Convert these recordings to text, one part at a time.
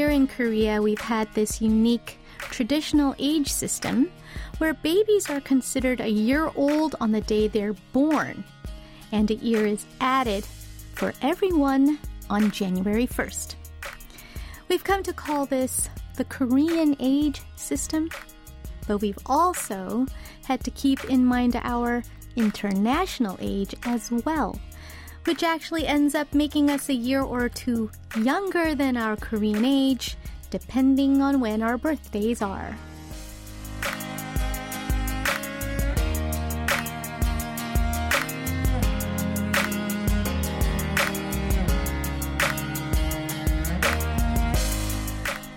here in Korea, we've had this unique traditional age system where babies are considered a year old on the day they're born, and a year is added for everyone on January 1st. We've come to call this the Korean age system, but we've also had to keep in mind our international age as well, which actually ends up making us a year or two younger than our Korean age, depending on when our birthdays are.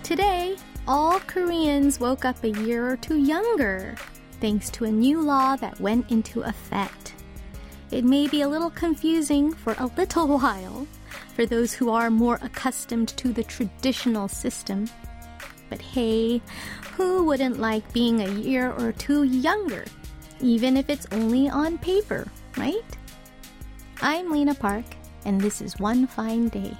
Today, all Koreans woke up a year or two younger thanks to a new law that went into effect. It may be a little confusing for a little while for those who are more accustomed to the traditional system. But hey, who wouldn't like being a year or two younger, even if it's only on paper, right? I'm Lena Park, and this is One Fine Day.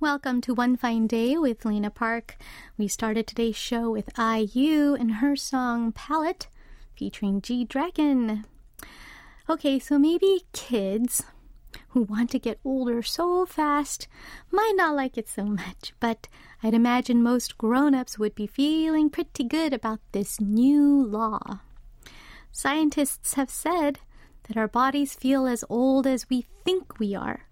Welcome to One Fine Day with Lena Park. We started today's show with IU and her song Palette featuring G Dragon. Okay, so maybe kids who want to get older so fast might not like it so much, but I'd imagine most grown ups would be feeling pretty good about this new law. Scientists have said that our bodies feel as old as we think we are.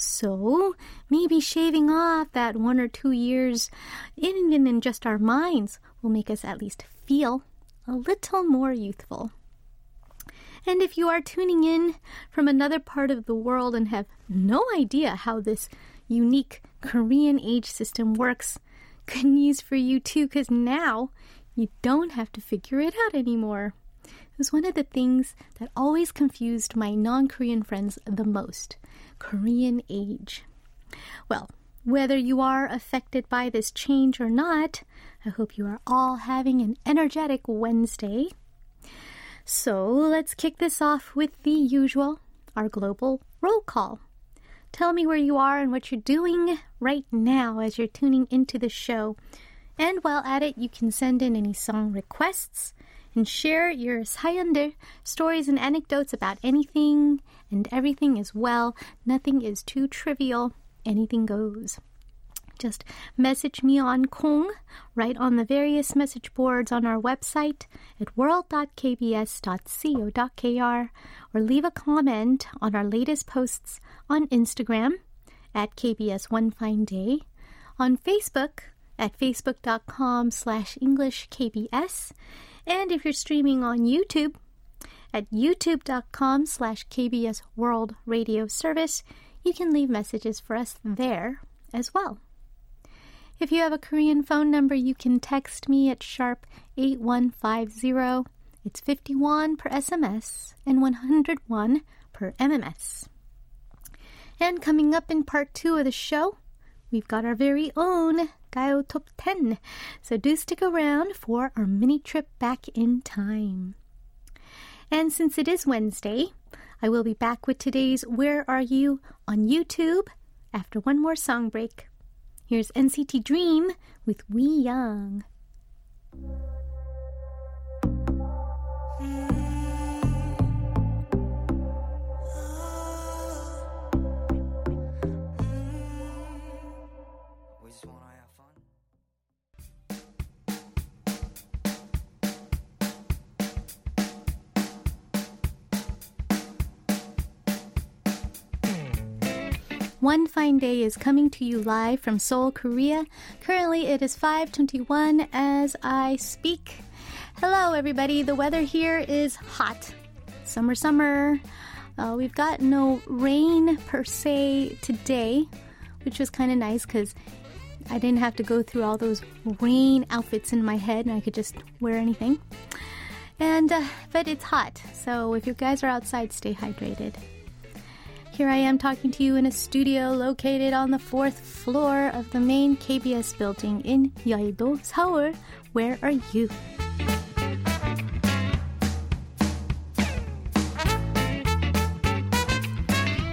So maybe shaving off that one or two years, even in just our minds, will make us at least feel a little more youthful. And if you are tuning in from another part of the world and have no idea how this unique Korean age system works, good news for you too, because now you don't have to figure it out anymore. It was one of the things that always confused my non Korean friends the most. Korean age. Well, whether you are affected by this change or not, I hope you are all having an energetic Wednesday. So let's kick this off with the usual, our global roll call. Tell me where you are and what you're doing right now as you're tuning into the show. And while at it, you can send in any song requests and share your Sayonder stories and anecdotes about anything and everything as well. Nothing is too trivial, anything goes. Just message me on Kong, right on the various message boards on our website at world.kbs.co.kr, or leave a comment on our latest posts on Instagram at KBS One Fine Day, on Facebook at facebook.com slash English KBS, and if you're streaming on YouTube, at youtube.com slash KBS World Radio Service, you can leave messages for us there as well. If you have a Korean phone number, you can text me at sharp 8150. It's 51 per SMS and 101 per MMS. And coming up in part two of the show, we've got our very own Gayo Top 10. So do stick around for our mini trip back in time. And since it is Wednesday, I will be back with today's Where Are You on YouTube after one more song break. Here's NCT Dream with We Young. One Fine Day is coming to you live from Seoul, Korea. Currently, it is 5:21 as I speak. Hello, everybody. The weather here is hot. Summer, summer. Uh, we've got no rain per se today, which was kind of nice because I didn't have to go through all those rain outfits in my head, and I could just wear anything. And uh, but it's hot, so if you guys are outside, stay hydrated. Here I am talking to you in a studio located on the fourth floor of the main KBS building in Yeouido, Seoul. Where are you?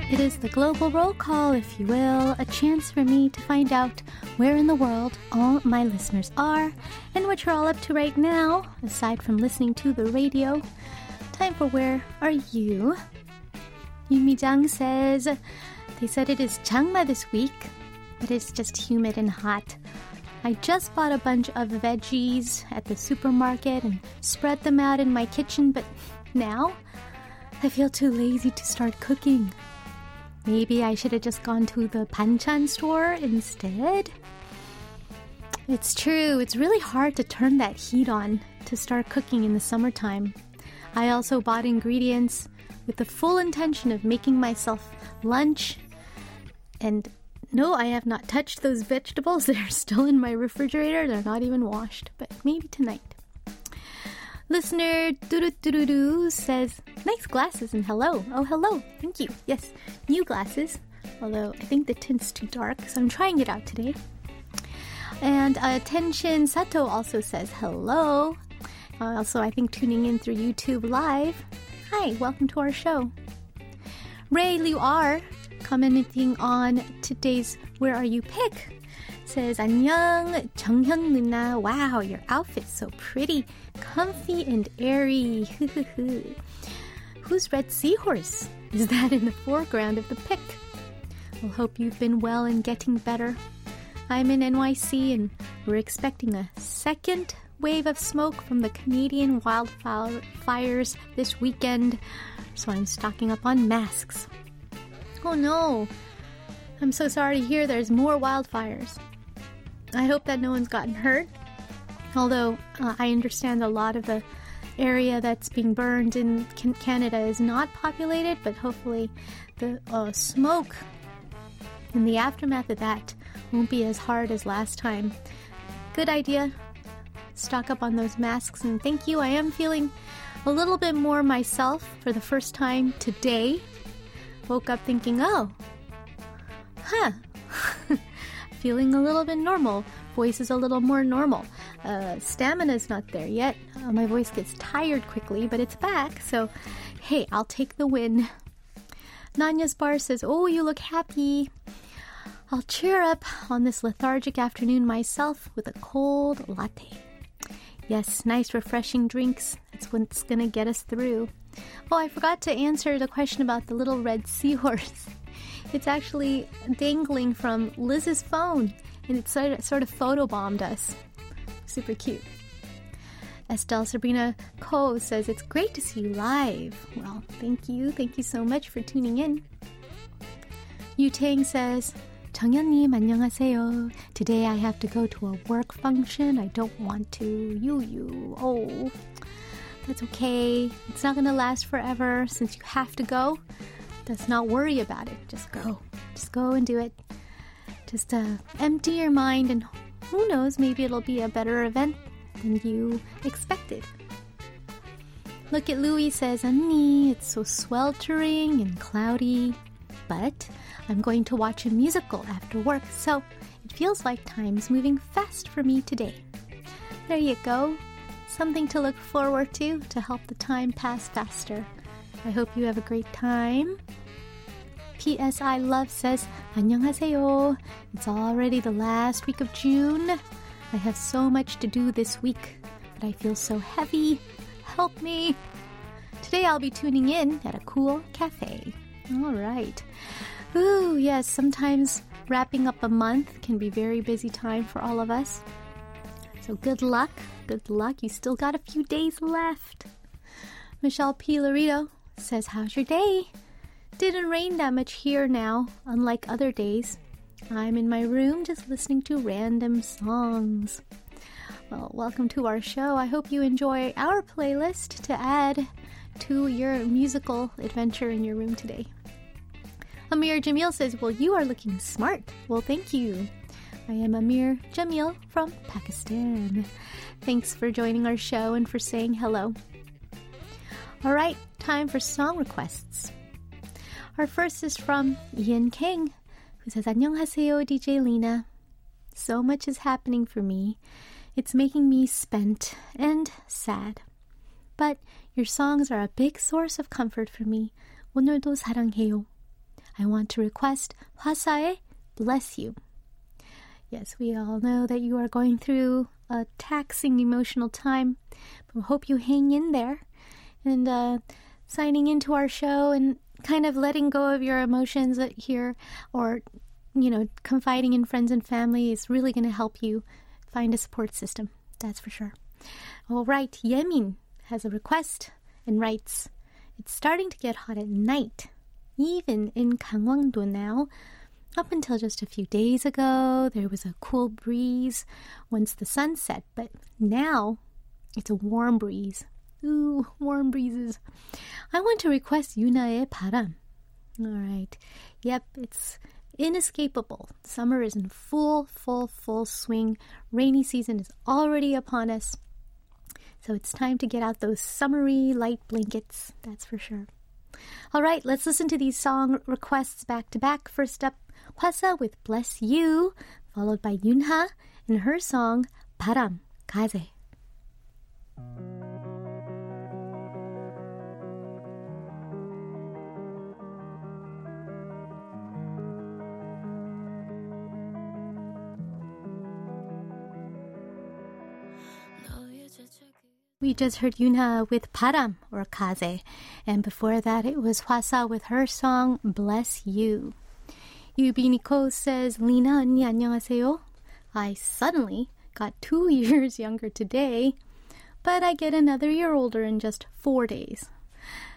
It is the global roll call, if you will, a chance for me to find out where in the world all my listeners are and what you're all up to right now, aside from listening to the radio. Time for Where Are You? Yumi Jang says, They said it is Changma this week, but it's just humid and hot. I just bought a bunch of veggies at the supermarket and spread them out in my kitchen, but now I feel too lazy to start cooking. Maybe I should have just gone to the Panchan store instead. It's true, it's really hard to turn that heat on to start cooking in the summertime. I also bought ingredients with the full intention of making myself lunch. And no, I have not touched those vegetables. They're still in my refrigerator. They're not even washed, but maybe tonight. Listener doo says, nice glasses and hello. Oh, hello. Thank you. Yes, new glasses. Although I think the tint's too dark, so I'm trying it out today. And uh, Tenshin Sato also says hello. Uh, also, I think tuning in through YouTube Live. Hi, welcome to our show. Ray Liu R commenting on today's Where Are You pick says 안녕 정현 누나. Wow, your outfit's so pretty, comfy and airy. Whose red seahorse is that in the foreground of the pic? We'll hope you've been well and getting better. I'm in NYC and we're expecting a second wave of smoke from the Canadian wildfires this weekend, so I'm stocking up on masks. Oh no! I'm so sorry to hear there's more wildfires. I hope that no one's gotten hurt. Although uh, I understand a lot of the area that's being burned in Canada is not populated, but hopefully the uh, smoke and the aftermath of that won't be as hard as last time. Good idea. Stock up on those masks and thank you. I am feeling a little bit more myself for the first time today. Woke up thinking, oh, huh. feeling a little bit normal. Voice is a little more normal. Uh, stamina's not there yet. Uh, my voice gets tired quickly, but it's back. So, hey, I'll take the win. Nanya's bar says, Oh, you look happy. I'll cheer up on this lethargic afternoon myself with a cold latte. Yes, nice refreshing drinks. That's what's gonna get us through. Oh, I forgot to answer the question about the little red seahorse. It's actually dangling from Liz's phone, and it sort of, sort of photobombed us. Super cute. Estelle Sabrina Ko says, It's great to see you live. Well, thank you. Thank you so much for tuning in. Yu Tang says, 정현님 안녕하세요. Today I have to go to a work function. I don't want to. You, you. Oh, that's okay. It's not gonna last forever since you have to go. Let's not worry about it. Just go. Just go and do it. Just uh, empty your mind, and who knows, maybe it'll be a better event than you expected. Look at Louis says, Annie, it's so sweltering and cloudy, but I'm going to watch a musical after work, so it feels like time's moving fast for me today. There you go. Something to look forward to to help the time pass faster. I hope you have a great time. PSI Love says, 안녕하세요. It's already the last week of June. I have so much to do this week, but I feel so heavy. Help me. Today I'll be tuning in at a cool cafe. All right. Ooh, yes, sometimes wrapping up a month can be very busy time for all of us. So good luck. Good luck. You still got a few days left. Michelle P. Laredo says, How's your day? Didn't rain that much here now, unlike other days. I'm in my room just listening to random songs. Well, welcome to our show. I hope you enjoy our playlist to add to your musical adventure in your room today. Amir Jamil says, Well, you are looking smart. Well, thank you. I am Amir Jamil from Pakistan. Thanks for joining our show and for saying hello. All right, time for song requests. Our first is from Ian King, who says, 안녕하세요, DJ Lena. So much is happening for me. It's making me spent and sad. But your songs are a big source of comfort for me. 오늘도 사랑해요. I want to request Hwasa bless you. Yes, we all know that you are going through a taxing emotional time, but hope you hang in there and uh, signing into our show and kind of letting go of your emotions here or, you know, confiding in friends and family is really going to help you find a support system. That's for sure. All right, Yemin has a request and writes, It's starting to get hot at night even in Gangwon-do now. Up until just a few days ago, there was a cool breeze once the sun set, but now it's a warm breeze. Ooh, warm breezes. I want to request Yunae Param. All right. Yep, it's inescapable. Summer is in full, full, full swing. Rainy season is already upon us. So it's time to get out those summery light blankets, that's for sure. All right, let's listen to these song requests back to back. First up, Hwasa with Bless You, followed by Yunha and her song 바람, 가세. We just heard Yunha with Param or Kaze, and before that it was Hwasa with her song Bless You. Yubiniko says, Lena, 언니 안녕하세요. I suddenly got two years younger today, but I get another year older in just four days.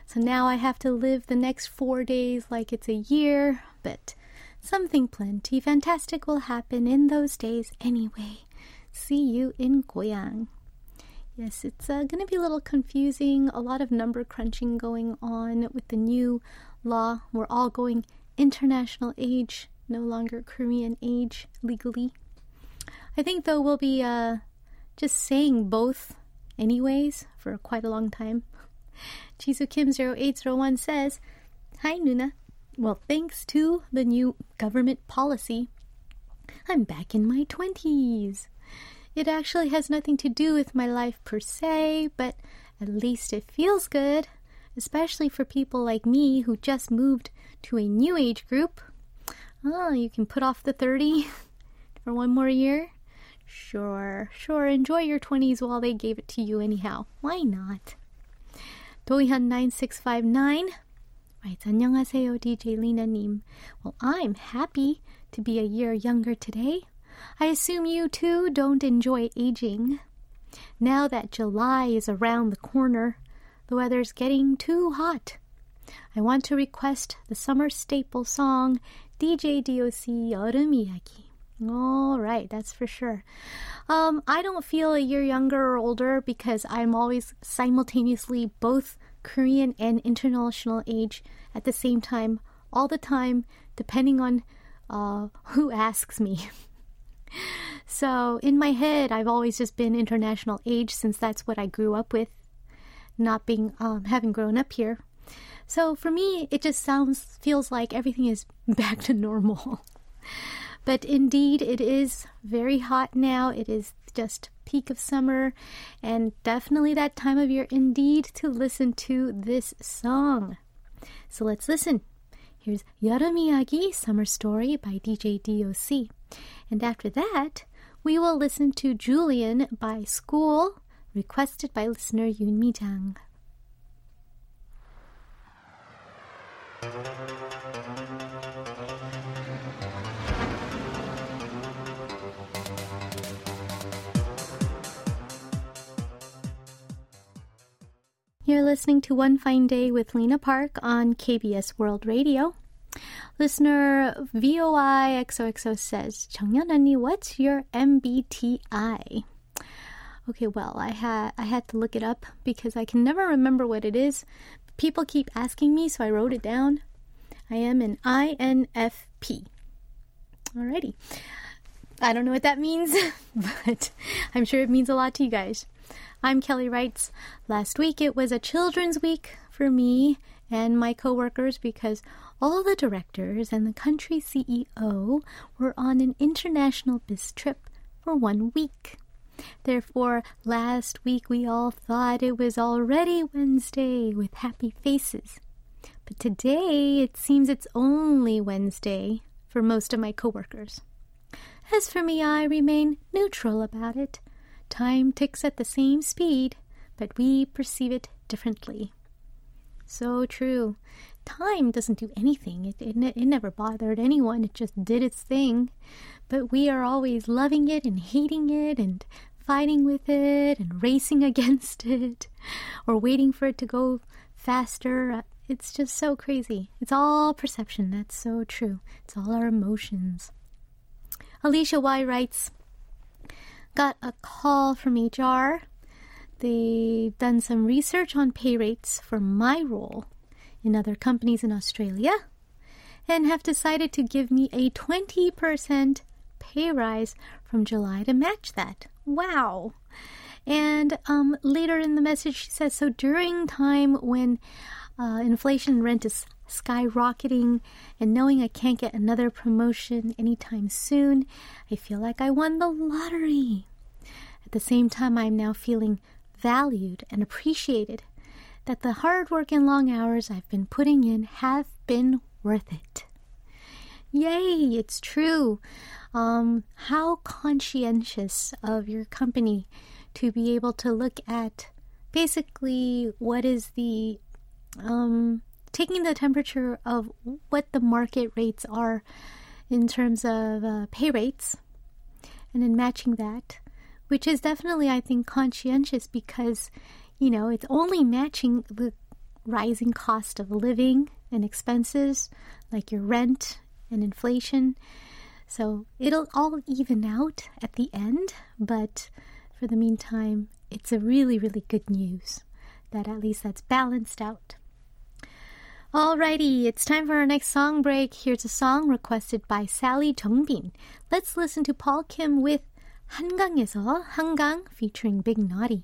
So now I have to live the next four days like it's a year, but something plenty fantastic will happen in those days anyway. See you in Goyang. Yes, it's uh, going to be a little confusing. A lot of number crunching going on with the new law. We're all going international age, no longer Korean age legally. I think, though, we'll be uh, just saying both anyways for quite a long time. Jisoo Kim0801 says, Hi, Nuna. Well, thanks to the new government policy, I'm back in my 20s. It actually has nothing to do with my life per se, but at least it feels good, especially for people like me who just moved to a new age group. Oh, you can put off the 30 for one more year. Sure, sure, enjoy your 20s while they gave it to you anyhow. Why not? Doihan9659 writes, 안녕하세요, DJ Lena Nim. Well, I'm happy to be a year younger today. I assume you too don't enjoy aging. Now that July is around the corner, the weather's getting too hot. I want to request the summer staple song DJ DOC 여름 이야기. All right, that's for sure. Um, I don't feel a year younger or older because I'm always simultaneously both Korean and international age at the same time, all the time, depending on uh, who asks me. So in my head, I've always just been international age since that's what I grew up with, not being um, having grown up here. So for me, it just sounds feels like everything is back to normal. but indeed, it is very hot now. It is just peak of summer, and definitely that time of year indeed to listen to this song. So let's listen. Here's Yaramiyagi Summer Story by DJ DOC. And after that, we will listen to Julian by School, requested by listener Yoon Mi Jang. You're listening to One Fine Day with Lena Park on KBS World Radio. Listener VOIXOXO says, 정연 언니, what's your MBTI? Okay, well, I had I had to look it up because I can never remember what it is. People keep asking me, so I wrote it down. I am an INFP. Alrighty. I don't know what that means, but I'm sure it means a lot to you guys. I'm Kelly Wrights. Last week it was a children's week for me and my coworkers because all the directors and the country CEO were on an international biz trip for one week. Therefore, last week we all thought it was already Wednesday with happy faces. But today it seems it's only Wednesday for most of my coworkers. As for me, I remain neutral about it. Time ticks at the same speed, but we perceive it differently. So true. Time doesn't do anything. It, it, it never bothered anyone. It just did its thing. But we are always loving it and hating it and fighting with it and racing against it or waiting for it to go faster. Uh, it's just so crazy. It's all perception. That's so true. It's all our emotions. Alicia Y writes, Got a call from HR. They've done some research on pay rates for my role in other companies in Australia and have decided to give me a 20% pay rise from July to match that. Wow. And um, later in the message, she says so during time when uh, inflation rent is skyrocketing and knowing I can't get another promotion anytime soon, I feel like I won the lottery. At the same time, I'm now feeling valued and appreciated that the hard work and long hours I've been putting in have been worth it. Yay, it's true. Um, how conscientious of your company to be able to look at basically what is the um, taking the temperature of what the market rates are in terms of uh, pay rates and then matching that, which is definitely, I think, conscientious because, you know, it's only matching the rising cost of living and expenses like your rent and inflation. So it'll all even out at the end, but for the meantime, it's a really, really good news that at least that's balanced out. Alrighty, it's time for our next song break. Here's a song requested by Sally Jongbin. Let's listen to Paul Kim with 한강에서 한강 featuring Big Naughty.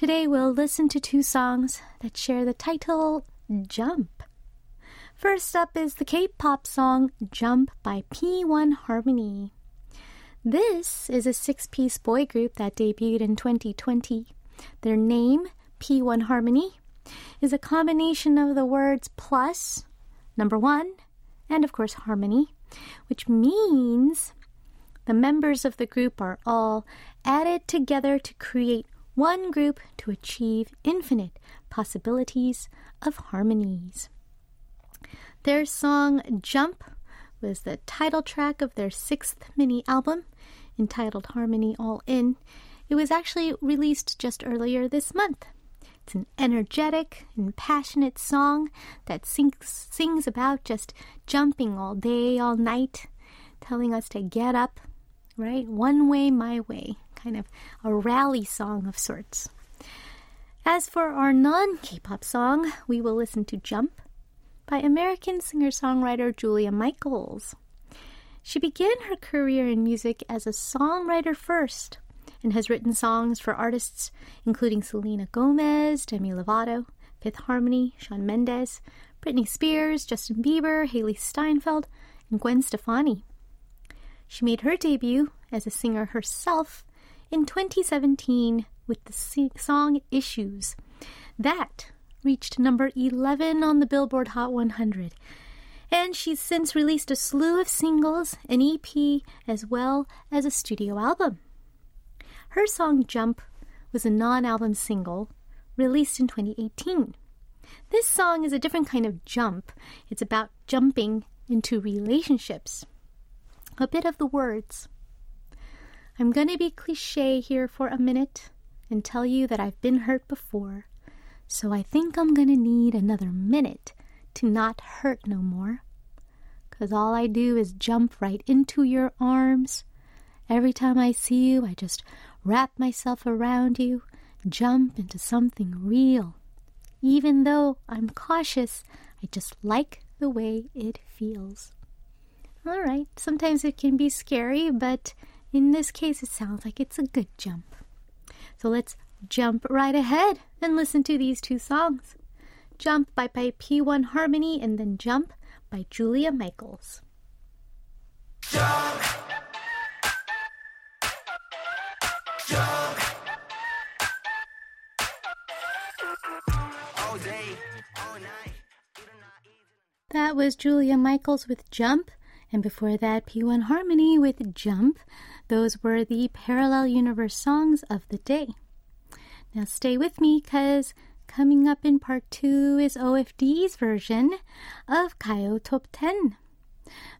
Today we'll listen to two songs that share the title Jump. First up is the K pop song Jump by P1 Harmony. This is a six piece boy group that debuted in 2020. Their name, P1 Harmony, is a combination of the words plus, number one, and of course harmony, which means the members of the group are all added together to create one group to achieve infinite possibilities of harmonies. Their song Jump was the title track of their sixth mini album entitled Harmony All In. It was actually released just earlier this month. It's an energetic and passionate song that sings, sings about just jumping all day, all night, telling us to get up, right? One way, my way, kind of a rally song of sorts. As for our non K pop song, we will listen to Jump by American singer songwriter Julia Michaels. She began her career in music as a songwriter first and has written songs for artists including Selena Gomez, Demi Lovato, Fifth Harmony, Shawn Mendes, Britney Spears, Justin Bieber, Hailee Steinfeld, and Gwen Stefani. She made her debut as a singer herself in 2017 with the song Issues. That reached number 11 on the Billboard Hot 100. And she's since released a slew of singles, an EP, as well as a studio album. Her song Jump was a non album single released in 2018. This song is a different kind of jump. It's about jumping into relationships. A bit of the words. I'm going to be cliche here for a minute and tell you that I've been hurt before, so I think I'm going to need another minute to not hurt no more. Because all I do is jump right into your arms. Every time I see you, I just wrap myself around you, jump into something real. Even though I'm cautious, I just like the way it feels. All right, sometimes it can be scary, but in this case, it sounds like it's a good jump. So let's jump right ahead and listen to these two songs Jump by, by P1 Harmony and then Jump by Julia Michaels. Jump. Jump. All day, all night. That was Julia Michaels with Jump, and before that, P1 Harmony with Jump. Those were the Parallel Universe songs of the day. Now stay with me because coming up in part two is OFD's version of Kayo Top 10.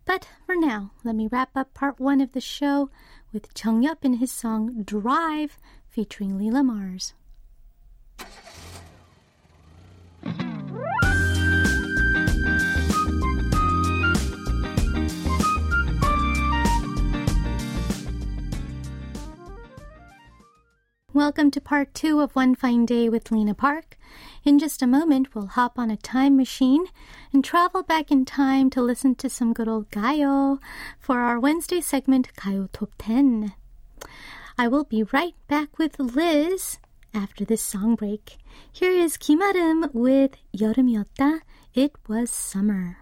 But for now, let me wrap up part one of the show with Chung Yup in his song Drive featuring Leellamarz. Welcome to part two of One Fine Day with Lena Park. In just a moment, we'll hop on a time machine and travel back in time to listen to some good old Gayo for our Wednesday segment, Gayo Top 10. I will be right back with Liz after this song break. Here is Kim Arum with 여름이었다. It was summer.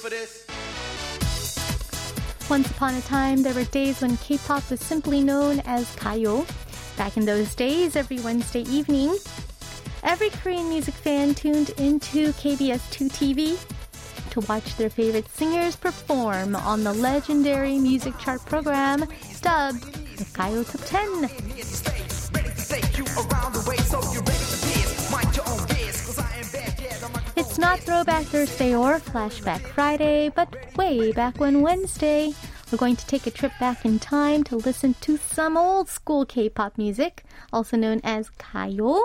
For this? Once upon a time, there were days when K pop was simply known as Kayo. Back in those days, every Wednesday evening, every Korean music fan tuned into KBS 2 TV to watch their favorite singers perform on the legendary music chart program dubbed the Kayo Top 10. Not Throwback Thursday or Flashback Friday, but way back when Wednesday. We're going to take a trip back in time to listen to some old school K-pop music, also known as Kayo.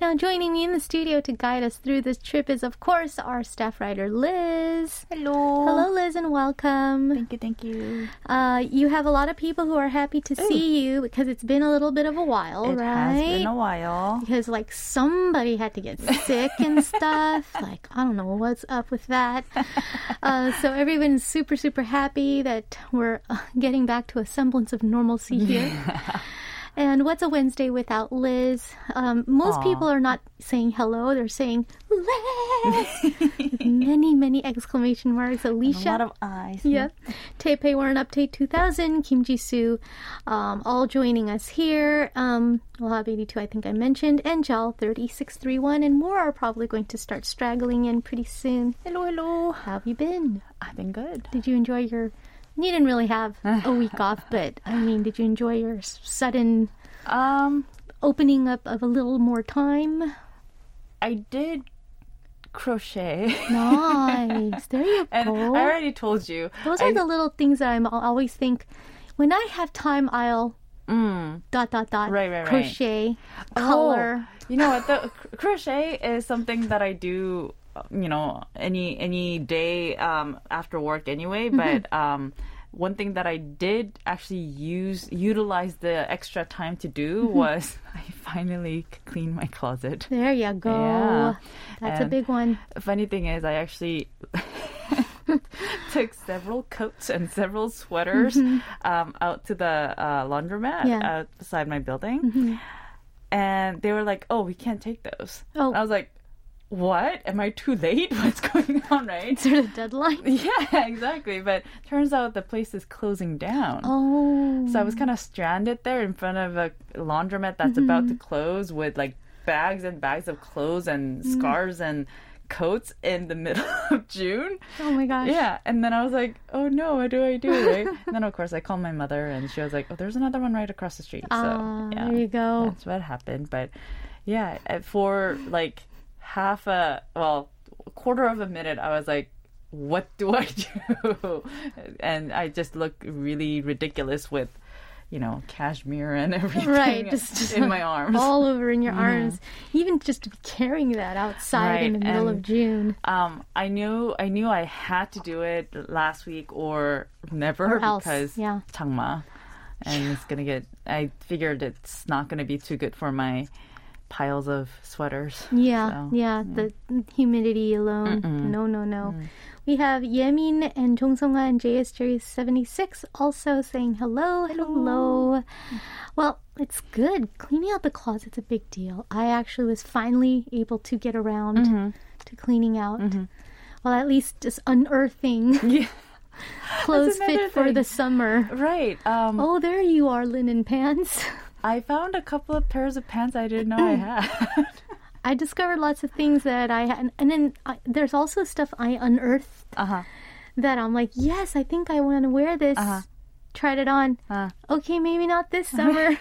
Now, joining me in the studio to guide us through this trip is, of course, our staff writer Liz. Hello. Hello, Liz, and welcome. Thank you, thank you. Uh, you have a lot of people who are happy to see you because it's been a little bit of a while, It right? It has been a while. because like somebody had to get sick and stuff. like I don't know what's up with that. Uh, so everyone's super super happy that we're uh, getting back to a semblance of normalcy here. And what's a Wednesday without Liz? Um, most Aw. people are not saying hello; they're saying Liz. Many many exclamation marks. Alicia, A lot of eyes. Yep. Taipei Warren Update 2000, Kim Ji-soo, um, all joining us here. Um, Wahab 82, I think I mentioned, and Jal 3631, and more are probably going to start straggling in pretty soon. Hello, hello. How have you been? I've been good. Did you enjoy your... You didn't really have a week off, but, I mean, did you enjoy your sudden Um, opening up of a little more time? I did crochet. Nice. There you and go. I already told you. Those I, are the little things that I'm, I always think when I have time, I'll Mm. dot dot dot Right, right, right. crochet color. Oh, you know what? The crochet is something that I do. You know, any any day um, after work anyway. Mm-hmm. But um, one thing that I did actually use utilize the extra time to do Mm-hmm. was I finally cleaned my closet. There you go. Yeah. That's a big one. funny thing is, I actually took several coats and several sweaters um, out to the uh, laundromat Mm-hmm. Yeah. Mm-hmm. outside my building, and they were like, "Oh, we can't take those." Oh. And I was like, "What? Am I too late? What's going on?" Right? Is there a deadline? Yeah, exactly. But turns out the place is closing down. Oh. So I was kind of stranded there in front of a laundromat that's about to close with like bags and bags of clothes and scarves and coats in the middle of June. Oh my gosh. Yeah. And then I was like, oh no, what do I do? Right? and then of course I called my mother and she was like, oh, there's another one right across the street. So Ah, yeah, there you go. that's what happened. But yeah, uh, for like half a, well, a quarter of a minute, I was like, what do I do? And I just look really ridiculous with, you know, cashmere and everything Right, just, just in my arms. all over in your arms. Even just to be carrying that outside in the Right, middle of June. Um, I knew I knew I had to do it last week or never Or else, because yeah. Changma, and it's gonna get. I figured it's not gonna be too good for my piles of sweaters. Yeah, So, yeah, the humidity alone. No, no, no. We have Yemin and Jongsunga and JSJ76 also saying hello, hello. Well, it's good. Cleaning out the closet's a big deal. I actually was finally able to get around to cleaning out. Well, at least just unearthing Yeah. clothes another fit for the summer. Right. Um, Oh, there you are, linen pants. I found a couple of pairs of pants I didn't know I had. I discovered lots of things that I had, and then I, there's also stuff I unearthed uh huh. that I'm like, yes, I think I want to wear this. Uh-huh. Tried it on. Uh. Okay, maybe not this summer.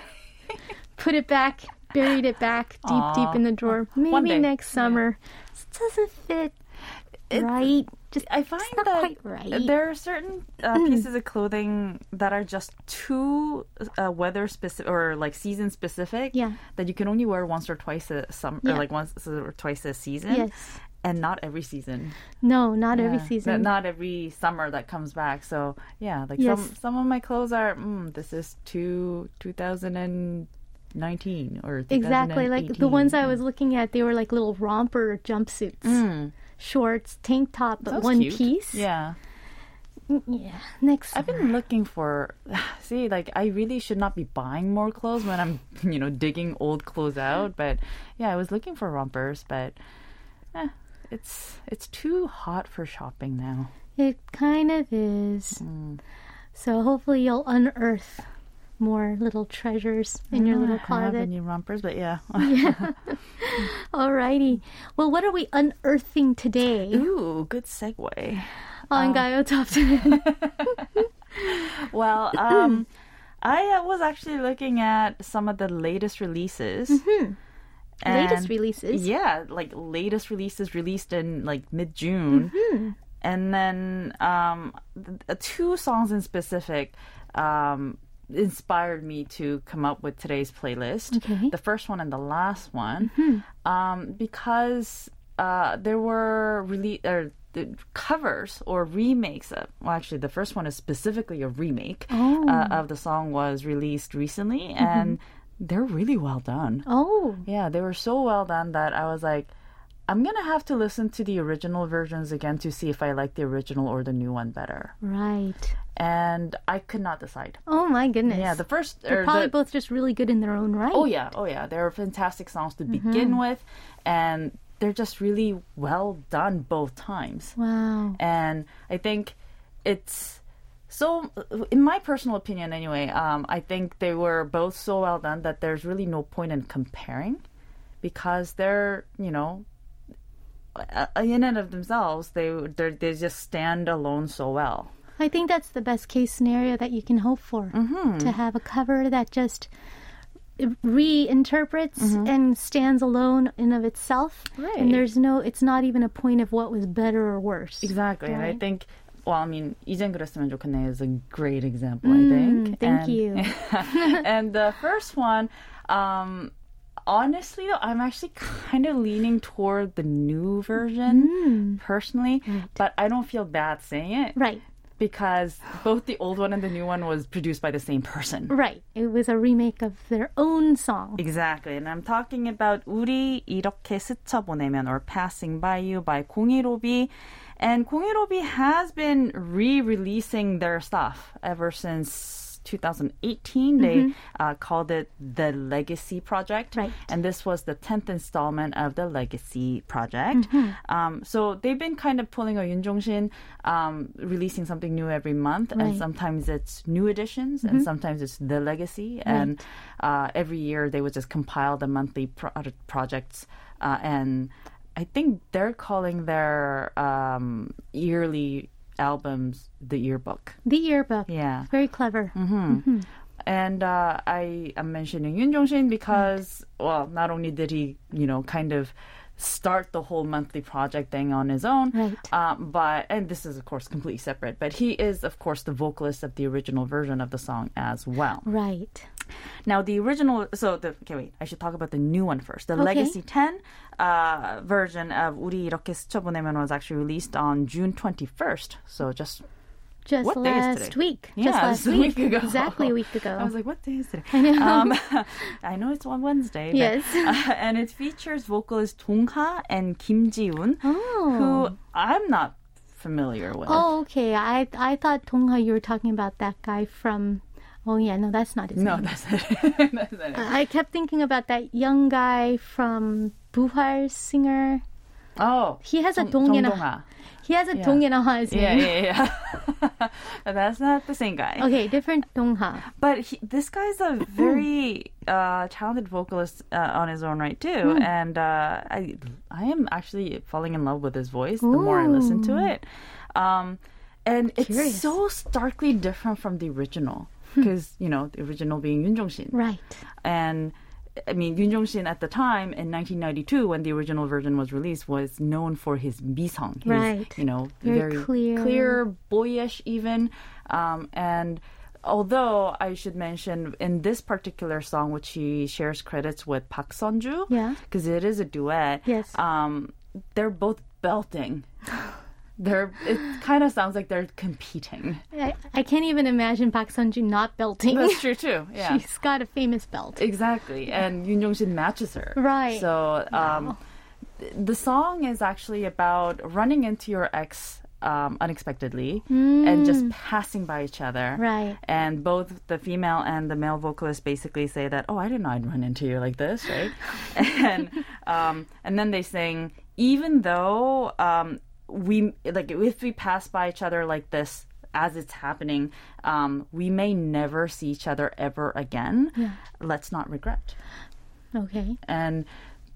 Put it back, buried it back deep, Aw. deep in the drawer. Maybe next summer. It doesn't fit right. Just I find that quite right. there are certain uh, pieces of clothing that are just too uh, weather specific or like season specific. Yeah. That you can only wear once or twice a summer, Yeah. or like once or twice a season. Yes. And not every season. No, not every season. Not, not every summer that comes back. So yeah, like Yes. some some of my clothes are. Mm, this is two 2019 or exactly. Like the ones I was looking at, they were like little romper jumpsuits, shorts, tank top, but one cute. piece. Yeah. Yeah. Next I've summer. been looking for see like I really should not be buying more clothes when I'm you know digging old clothes out but yeah I was looking for rompers but eh, it's it's too hot for shopping now It kind of is. Mm. So hopefully you'll unearth more little treasures in your I little don't have closet. any rompers but yeah yeah. Alrighty. Well, what are we unearthing today ooh good segue on Gayo Top 10? well um I uh, was actually looking at some of the latest releases Mm-hmm. latest releases. Yeah, like latest releases released in like mid June, Mm-hmm. and then um, th- uh, two songs in specific um, inspired me to come up with today's playlist. Okay. The first one and the last one, Mm-hmm. um, because uh, there were rele- or the covers or remakes. Of, well, actually, the first one is specifically a remake Oh. uh, of the song was released recently, and they're really well done. Oh, Yeah, they were so well done that I was like, I'm gonna have to listen to the original versions again to see if I like the original or the new one better. right. And I could not decide. Oh my goodness. Yeah, the first They're probably the, both just really good in their own right. Oh yeah, oh yeah, they're fantastic songs to Mm-hmm. begin with, and they're just really well done both times. Wow. and I think it's so. In my personal opinion, anyway, um, I think they were both so well done that there's really no point in comparing, because they're you know. uh, In and of themselves, they they they just stand alone so well. I think that's the best case scenario that you can hope for. Mm-hmm. To have a cover that just reinterprets and stands alone in of itself. Mm-hmm. Right. And there's no it's not even a point of what was better or worse. Exactly, and I Right. think. Well, I mean, 이젠 그랬으면 좋겠네 is a great example. I think. Mm, thank And- you. and the first one, um, honestly though, I'm actually kind of leaning toward the new version personally, but I don't feel bad saying it Right. because both the old one and the new one was produced by the same person. Right. It was a remake of their own song. Exactly, and I'm talking about 우리 이렇게 스쳐보내면 or Passing by You by 015B And 공유로비 has been re-releasing their stuff ever since 2018. They uh, called it the Legacy Project, Right. and this was the 10th installment of the Legacy Project. Um, so they've been kind of pulling a Yoon Jong-shin, um, releasing something new every month, and sometimes it's new editions, and sometimes it's the Legacy, and uh, every year they would just compile the monthly pro- projects, uh, and I think they're calling their um, yearly albums the yearbook. The yearbook. Yeah. Very clever. And uh, I am mentioning Yoon Jong Shin because, well, not only did he, you know, kind of start the whole monthly project thing on his own, Right. um, but and this is of course completely separate, but he is of course the vocalist of the original version of the song as well. Right. Now the original, so the okay, wait, I should talk about the new one first. The Okay. Legacy 10 uh, version of 우리 이렇게 스쳐보내면 was actually released on June 21st, so just just What day is last week. Yeah, Just last a week ago. Exactly a week ago. I was like, what day is today? I know. Um, I know it's on Wednesday. but- Yes. uh, and it features vocalist Dongha and Kim Ji-woon, oh. who I'm not familiar with. Oh, okay. I I thought Dongha you were talking about that guy from. Oh yeah, no, that's not his no, name. that's it. that's it. I kept thinking about that young guy from Buhar singer. Oh, He has a Dong- dong in a Dongha. He has a Yeah. dong in a ha Yeah, yeah, yeah. that's not the same guy. Okay, different Dongha. But he, this guy's a very uh, talented vocalist uh, on his own right too, Hmm. and uh, I I am actually falling in love with his voice the more I listen to it. Um, and it's Curious. Hmm. so starkly different from the original because you know the original being Yoon Jong Shin, Right. and I mean Yoon Jong Shin at the time in 1992 when the original version was released was known for his bisong, his, Right. You know, Very clear. clear, boyish even, um, and. Although I should mention in this particular song, which he shares credits with Park Sunju, Yeah. because it is a duet. Yes. um, they're both belting. They're. It kind of sounds like they're competing. I, I can't even imagine Park Sunju not belting. That's true too. Yeah, She's got a famous belt. Exactly, and Yoon Jong Shin matches her. Right. So um, th- the song is actually about running into your ex um, unexpectedly and just passing by each other. Mm. Right. And both the female and the male vocalist basically say that, "Oh, I didn't know I'd run into you like this," right? and um, and then they sing, even though um, we like if we pass by each other like this as it's happening, um, we may never see each other ever again. Let's not regret. Okay. And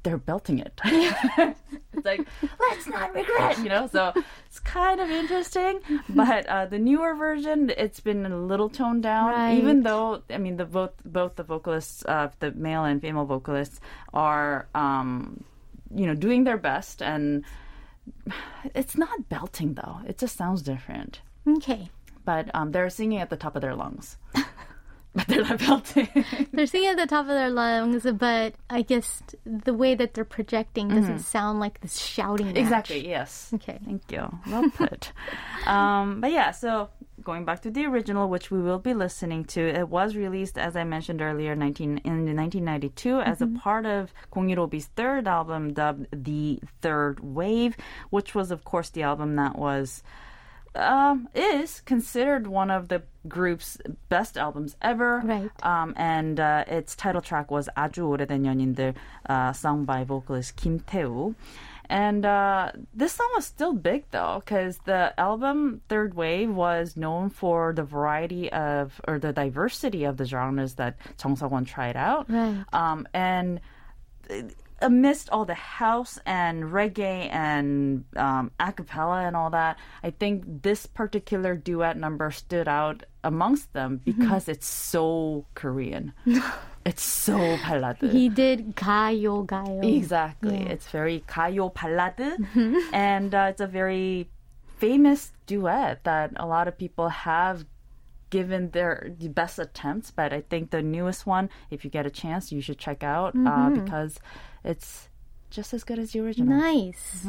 they're belting it. it's like, let's not regret, you know? So it's kind of interesting. But uh, the newer version, it's been a little toned down. Right. Even though, I mean, the both both the vocalists, uh, the male and female vocalists, are, um, you know, doing their best. And it's not belting, though. It just sounds different. Okay. But um, they're singing at the top of their lungs. but they're not belting. They're singing at the top of their lungs, but I guess the way that they're projecting doesn't sound like this shouting. match. Mm-hmm. Exactly. Yes. Okay. Thank you. Well put. um, but yeah, so going back to the original, which we will be listening to, it was released, as I mentioned earlier, 19, in 1992 as a part of Kong Irobi's third album, dubbed The Third Wave, which was, of course, the album that was um, is considered one of the group's best albums ever. Right. Um, and uh, its title track was 아주 오래된 연인들, uh, sung by vocalist Kim Tae-woo. And uh, this song was still big though, because the album Third Wave was known for the variety of, or the diversity of the genres that Jung Seok-won tried out. Right. Um, and amidst all the house and reggae and um, a cappella and all that, I think this particular duet number stood out amongst them because it's so Korean. it's so ballad. He did gayo gayo. Exactly. Yeah. It's very gayo ballad, and uh, it's a very famous duet that a lot of people have given their best attempts. But I think the newest one, if you get a chance, you should check out uh, because it's just as good as the original. Nice.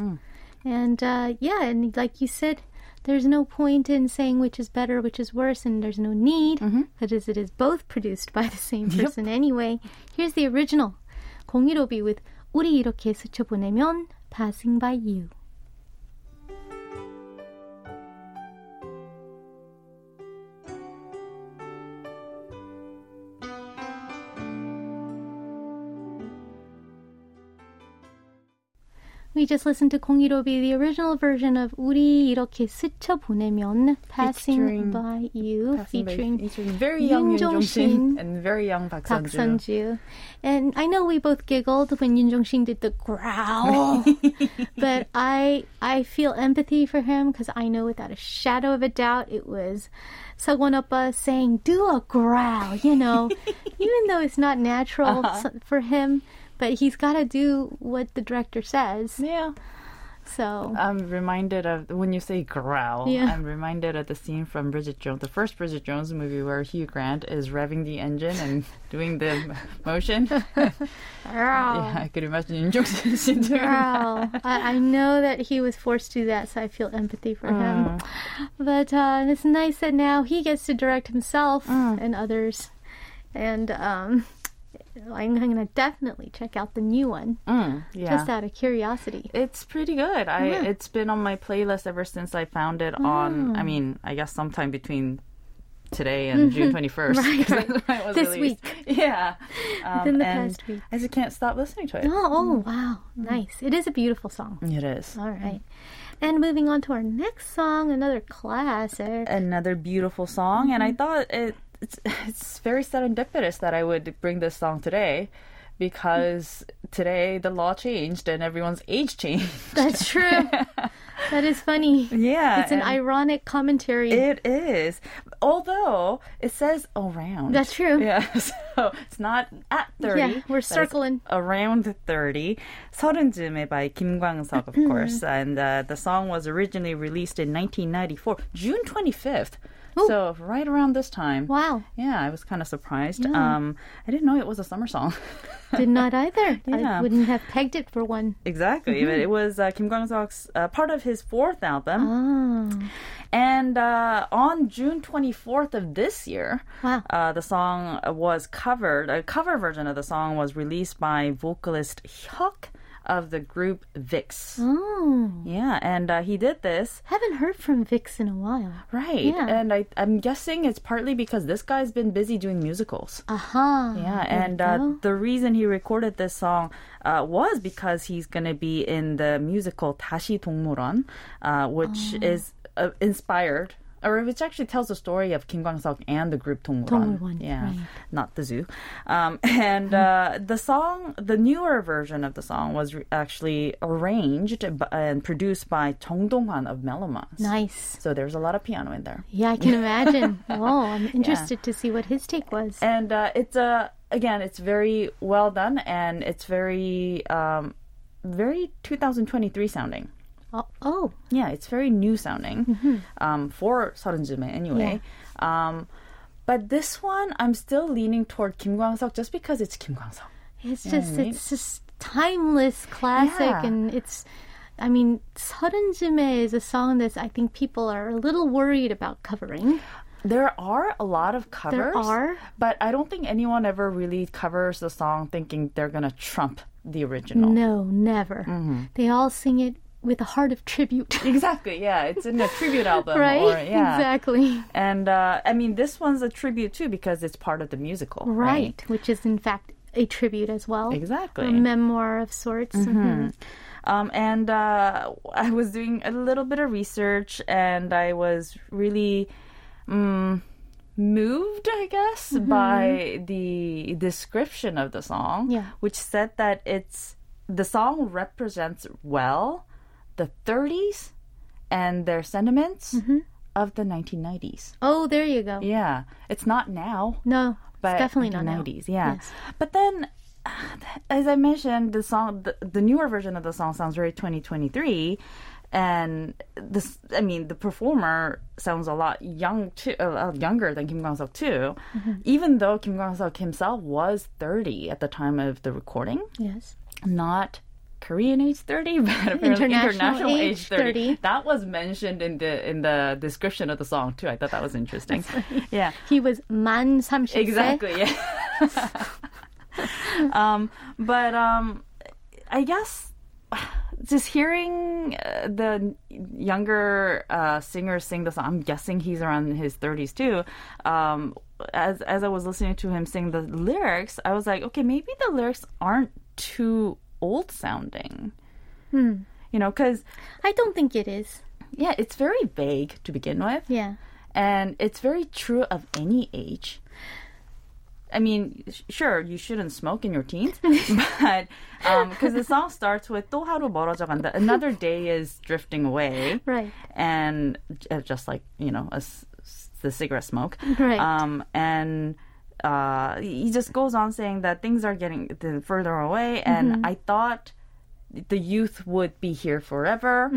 And uh, yeah, and like you said, there's no point in saying which is better, which is worse, and there's no need because it is both produced by the same person anyway. Here's the original. 공일오비 with 우리 이렇게 스쳐보내면 Passing by You. We just listened to 공이로비, the original version of 우리 이렇게 스쳐 보내면 Passing Featuring- by You, Passing by- featuring featuring very young Yoon Yoon Jong-shin Jong-shin. and very young Park Park Sun-joo. Sun-ju. And I know we both giggled when Yoon Jong-shin did the growl, but I I feel empathy for him because I know without a shadow of a doubt it was Sagwon Oppa saying, "Do a growl," you know, even though it's not natural Uh-huh. s- for him, but he's got to do what the director says. Yeah. So I'm reminded of when you say growl. Yeah. I'm reminded of the scene from Bridget Jones, the first Bridget Jones movie, where Hugh Grant is revving the engine and doing the m- motion. yeah, I could imagine Yoon Jong-shin doing that. Growl. I, I know that he was forced to do that, so I feel empathy for him. Mm. But uh, it's nice that now he gets to direct himself Mm. and others. And um, I'm going to definitely check out the new one, Mm, yeah. just out of curiosity. It's pretty good. I Yeah. it's been on my playlist ever since I found it on. I mean, I guess sometime between today and June twenty first. Right, right. This week. Yeah. Um, Within the and past week. I just can't stop listening to it. Oh, oh, wow. Nice. It is a beautiful song. It is. All right. And moving on to our next song, another classic. Another beautiful song, and I thought it it's it's very serendipitous that I would bring this song today. Because today the law changed and everyone's age changed. That's true. that is funny. Yeah, It's an and- ironic commentary. It is. Although it says around. That's true. Yeah. So it's not at 30. Yeah, we're but it's circling. Around 30. 서른쯤에 by Kim Kwang-seok, of course. And uh, the song was originally released in 1994, June 25th. So right around this time. wow. Yeah, I was kind of surprised. Um, I didn't know it was a summer song. Did not either. I wouldn't have pegged it for one. exactly. But it was uh, Kim Kwang-seok's uh, part of his fourth album. Ah. And uh, on June 24th of this year, Wow. uh, the song was covered. A cover version of the song was released by vocalist Hyuk of the group VIXX. Oh. Yeah, and uh, he did this. Haven't heard from VIXX in a while. Right. Yeah. And I, I'm guessing it's partly because this guy's been busy doing musicals. Uh-huh. Yeah, there and uh, the reason he recorded this song uh, was because he's going to be in the musical 다시 동물원, uh, which oh. is uh, inspired or which actually tells the story of Kim Kwang Seok and the group Dongwon. Dongwon, yeah, right. not the zoo. Um, and uh, the song, the newer version of the song, was re- actually arranged and produced by Jung Dong-hwan of Melomance. Nice. So there's a lot of piano in there. Yeah, I can imagine. oh, I'm interested yeah. to see what his take was. And uh, it's a again, it's very well done, and it's very um, very 2023 sounding. Oh, oh. yeah, it's very new sounding mm-hmm. um, for Sarunjume anyway. Yeah. Um, but this one, I'm still leaning toward Kim Kwang Seok just because it's Kim Kwang Seok. It's you just I mean? it's just timeless classic, yeah. and it's. I mean, Sarunjume is a song that I think people are a little worried about covering. There are a lot of covers. There are. But I don't think anyone ever really covers the song thinking they're going to trump the original. No, never. Mm-hmm. They all sing it with a heart of tribute. exactly yeah it's in a tribute album right? or yeah Exactly. And uh, I mean, this one's a tribute too because it's part of the musical, Right. Which is in fact a tribute as well. Exactly. A memoir of sorts. Mhm. Um, and uh, I was doing a little bit of research, and I was really um, moved, I guess, by the description of the song, Yeah. which said that it's the song represents well the 30s and their sentiments mm-hmm. of the 1990s. Oh, there you go. Yeah, it's not now. No, but it's definitely not now. 90s, yeah. Yes. But then, as I mentioned, the song, the, the newer version of the song sounds very 2023, and this, I mean, the performer sounds a lot young too, a lot younger than Kim Kwang-seok too, Mm-hmm. even though Kim Kwang-seok himself was 30 at the time of the recording, Yes. not. Korean age 30, but apparently International international, age age 30. 30. That was mentioned in the in the description of the song too. I thought that was interesting. Yeah. He was 만 30세. Exactly. Yeah. um, but um, I guess just hearing uh, the younger uh, singer sing the song, I'm guessing he's around his 30s too. Um, as as I was listening to him sing the lyrics, I was like, okay, maybe the lyrics aren't too old sounding. You know, because I don't think it is. yeah, it's very vague to begin with. Yeah. and it's very true of any age. I mean, sh- sure, you shouldn't smoke in your teens, but because the song starts with 또 하루 멀어져 간다, another day is drifting away, Right. and uh, just like you know, a s the cigarette smoke, Right. Um, and uh, he just goes on saying that things are getting further away, and I thought the youth would be here forever,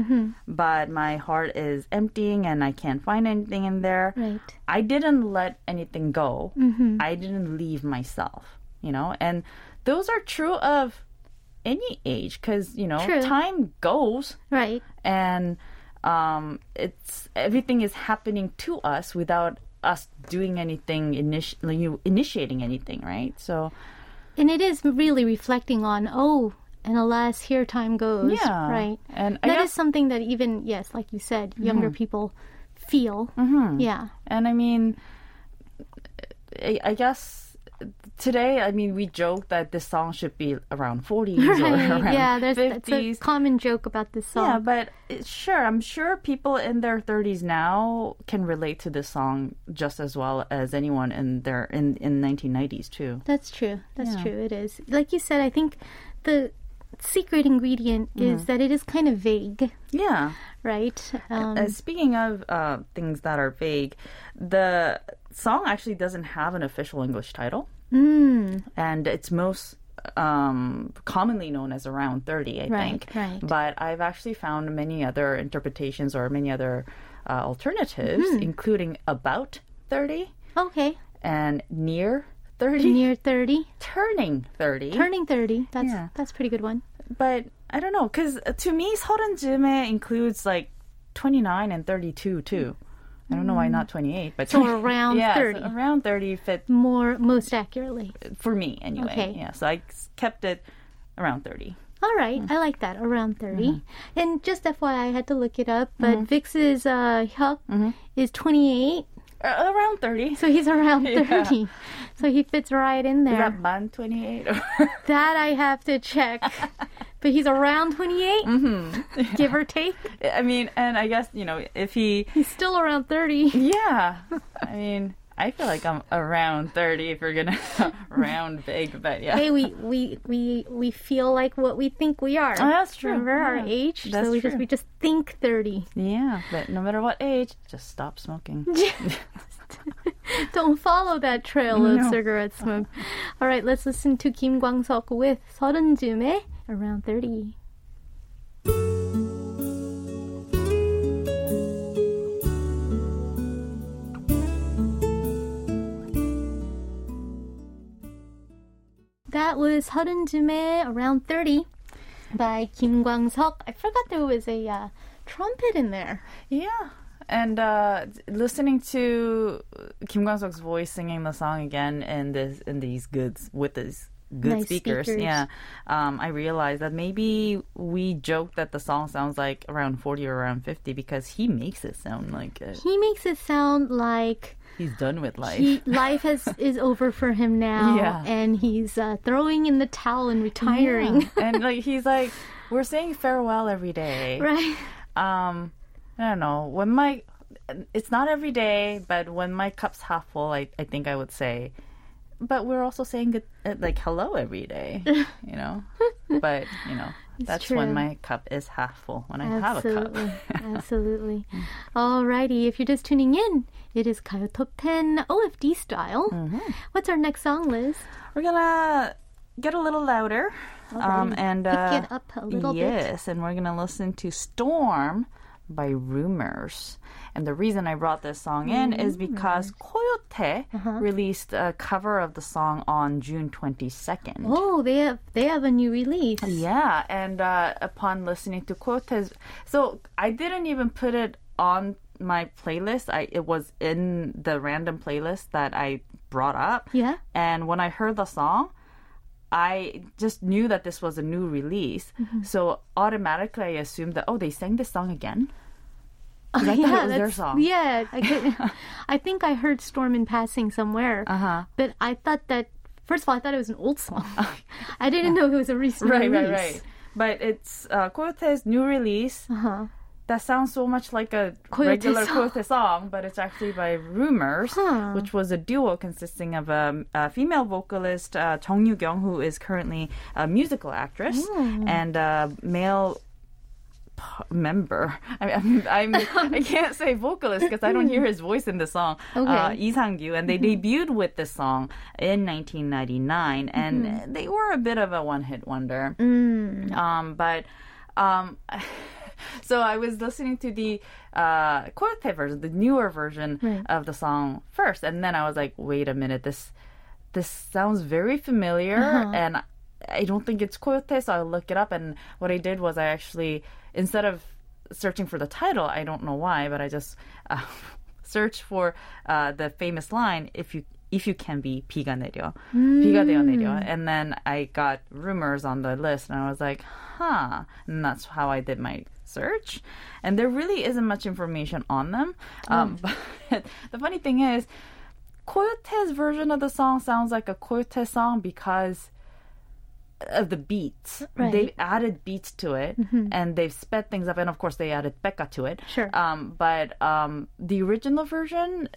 but my heart is emptying and I can't find anything in there. Right. I didn't let anything go. I didn't leave myself, you know, and those are true of any age because, you know, True. time goes Right. and um, it's everything is happening to us without us doing anything, initi- you initiating anything, right? So, And it is really reflecting on, oh, and alas, here time goes. Yeah. Right. And That I is Mm-hmm. something that even, yes, like you said, younger people feel. Mm-hmm. Yeah. and I mean, I, I guess today, I mean, we joke that this song should be around 40s or Right. around Yeah, there's that's a 50s. common joke about this song. Yeah, but it- sure, I'm sure people in their 30s now can relate to this song just as well as anyone in their in in 1990s too. That's true. That's Yeah. true. It is. Like you said, I think the secret ingredient Mm-hmm. is that it is kind of vague, Yeah. right? Um, Uh, speaking of uh, things that are vague, the song actually doesn't have an official English title, mm, and it's most um, commonly known as Around 30, I Right, think. right. But I've actually found many other interpretations or many other uh, alternatives, Hmm. including About 30 okay. and Near 30, Near 30, Turning 30. turning 30. That's Yeah. that's a pretty good one. but I don't know, because to me, 서른쯤에 includes like 29 and 32 too. I don't know why not 28, but So around yeah, so 30. around 30 fit More most accurately. for me anyway. Okay. Yeah, so I kept it around 30. All right, Mm. I like that. Around 30. Mm-hmm. And just FYI, I had to look it up, but VIXX's uh, Hyuk is 28, Uh, around 30. so he's around Yeah. 30. So he fits right in Is there. that man 28? That I have to check. but he's around 28, Mm-hmm. give or take. I mean, and I guess, you know, if he, He's still around 30. yeah, I mean, I feel like I'm around 30 if you're going to round big, but yeah. Hey, we, we we we feel like what we think we are. Oh, that's true. Remember our Yeah. age? That's so we just true. we just think 30. Yeah, but no matter what age, just stop smoking. Don't follow that trail of No. cigarette smoke. All right, let's listen to Kim Kwang-seok with 서른쯤에 around 30. That was 서른쯤에 around 30 by Kim Kwang-seok. I forgot there was a uh, trumpet in there. Yeah. And uh, listening to Kim Kwang-seok's voice singing the song again in this in these goods with these good Nice speakers, speakers. yeah, um, I realized that maybe we joke that the song sounds like around forty or around fifty because he makes it sound like uh, He makes it sound like he's done with life. he, life has is over for him now, Yeah. and he's uh, throwing in the towel and retiring. Yeah. and like he's like, we're saying farewell every day. right? um i don't know when my it's not every day but when my cup's half full i, I think i would say but we're also saying good, uh, like hello every day you know but you know that's when my cup is half full when i have a cup Absolutely, absolutely. Alrighty, if you're just tuning in, it is Gayo Top 10 OFD style. Mm-hmm. What's our next song, Liz? we're gonna get a little louder um and Pick uh it up a little bit. yes and we're gonna listen to storm by rumors and the reason i brought this song in is because coyote Uh-huh. released a cover of the song on june 22nd Oh, they have they have a new release. yeah and uh, upon listening to coyote's so i didn't even put it on my playlist i it was in the random playlist that i brought up Yeah. and when I heard the song, I just knew that this was a new release. Mm-hmm. So automatically I assumed that, oh, they sang this song again? Oh, I thought yeah, it was their song. Yeah, I, could, I think I heard Storm in passing somewhere. Uh-huh. But I thought that first of all, I thought it was an old song. I didn't know it was a recent Right, release. right, right. right. but it's uh, Coyote's new release. Uh-huh. That sounds so much like a Coyote regular song. Coyote song, but it's actually by Rumors, Huh. which was a duo consisting of a, a female vocalist, uh, Jung Yu-kyung, who is currently a musical actress, Hmm. and a male p- member. I mean, I'm, I'm I can't say vocalist because I don't hear his voice in the song. Okay. Uh, Lee Sang-gyu, and they debuted with this song in 1999, and they were a bit of a one-hit wonder. Um, but um, so I was listening to the uh, Coyote version, the newer version of the song first, and then I was like, wait a minute, this this sounds very familiar, and I don't think it's Coyote, so I look it up, and what I did was I actually instead of searching for the title, I don't know why, but I just uh, searched for uh, the famous line, if you if you can be 비가 내려, 비가 되어 내려, and then I got rumors on the list, and I was like, huh, and that's how I did my search, and there really isn't much information on them. Um, but the funny thing is, Coyote's version of the song sounds like a Coyote song because of the beats. Right. They've added beats to it and they've sped things up and of course they added Bbaekga to it. Sure. Um, but um, the original version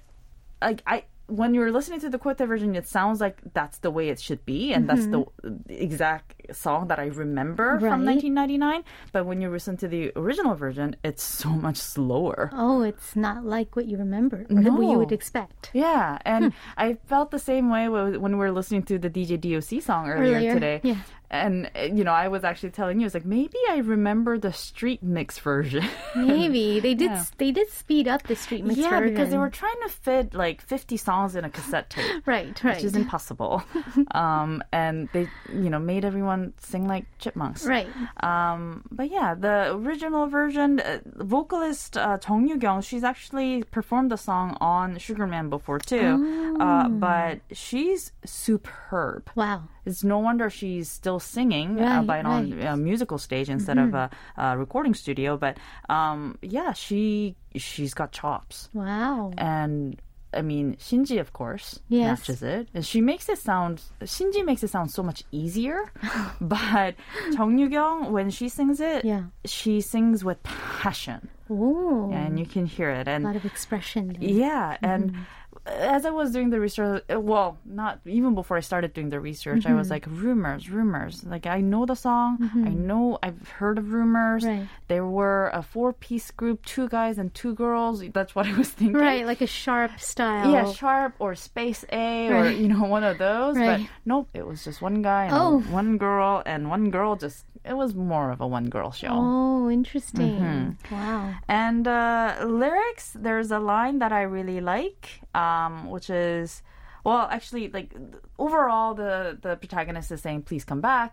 like I when you're listening to the Coyote version, it sounds like that's the way it should be, and that's the mm-hmm. exact song that I remember from 1999. But when you listen to the original version, it's so much slower. Oh, it's not like what you remember or what you would expect. Yeah, and hmm. I felt the same way when we were listening to the DJ DOC song earlier, Earlier, today. yeah. And uh, you know, I was actually telling you, it's like maybe I remember the street mix version. Maybe they did. Yeah. They did speed up the street mix yeah, version. because they were trying to fit like 50 songs in a cassette tape. right, right, Which is impossible. um, and they, you know, made everyone sing like chipmunks. right. Um, but yeah, the original version, uh, vocalist uh, Jung Yu-kyung, she's actually performed the song on Sugarman before too. Uh, but she's superb. Wow. It's no wonder she's still singing, uh, Right, on a musical stage instead of a, a recording studio. But um, yeah, she she's got chops, Wow. and I mean Shinji, of course, Yes. matches it. And she makes it sound Shinji makes it sound so much easier, but Jung Yu-kyung when she sings it, Yeah. she sings with passion, Oh, and you can hear it. And a lot of expression. there. yeah, and Mm-hmm. As I was doing the research, uh, well, not even before I started doing the research, I was Mm-hmm. like, rumors, rumors. Like, I know the song. I know I've heard of rumors. Right. There were a four piece group, two guys and two girls. That's what I was thinking. Right, like a sharp style. Yeah, Sharp or Space A or, you know, one of those. Right. But nope, it was just one guy and Oh. one girl, and one girl just, it was more of a one girl show. Oh, interesting. Mm-hmm. Wow. And uh, lyrics, there's a line that I really like, um, which is, well, actually, like overall, the the protagonist is saying, "Please come back,"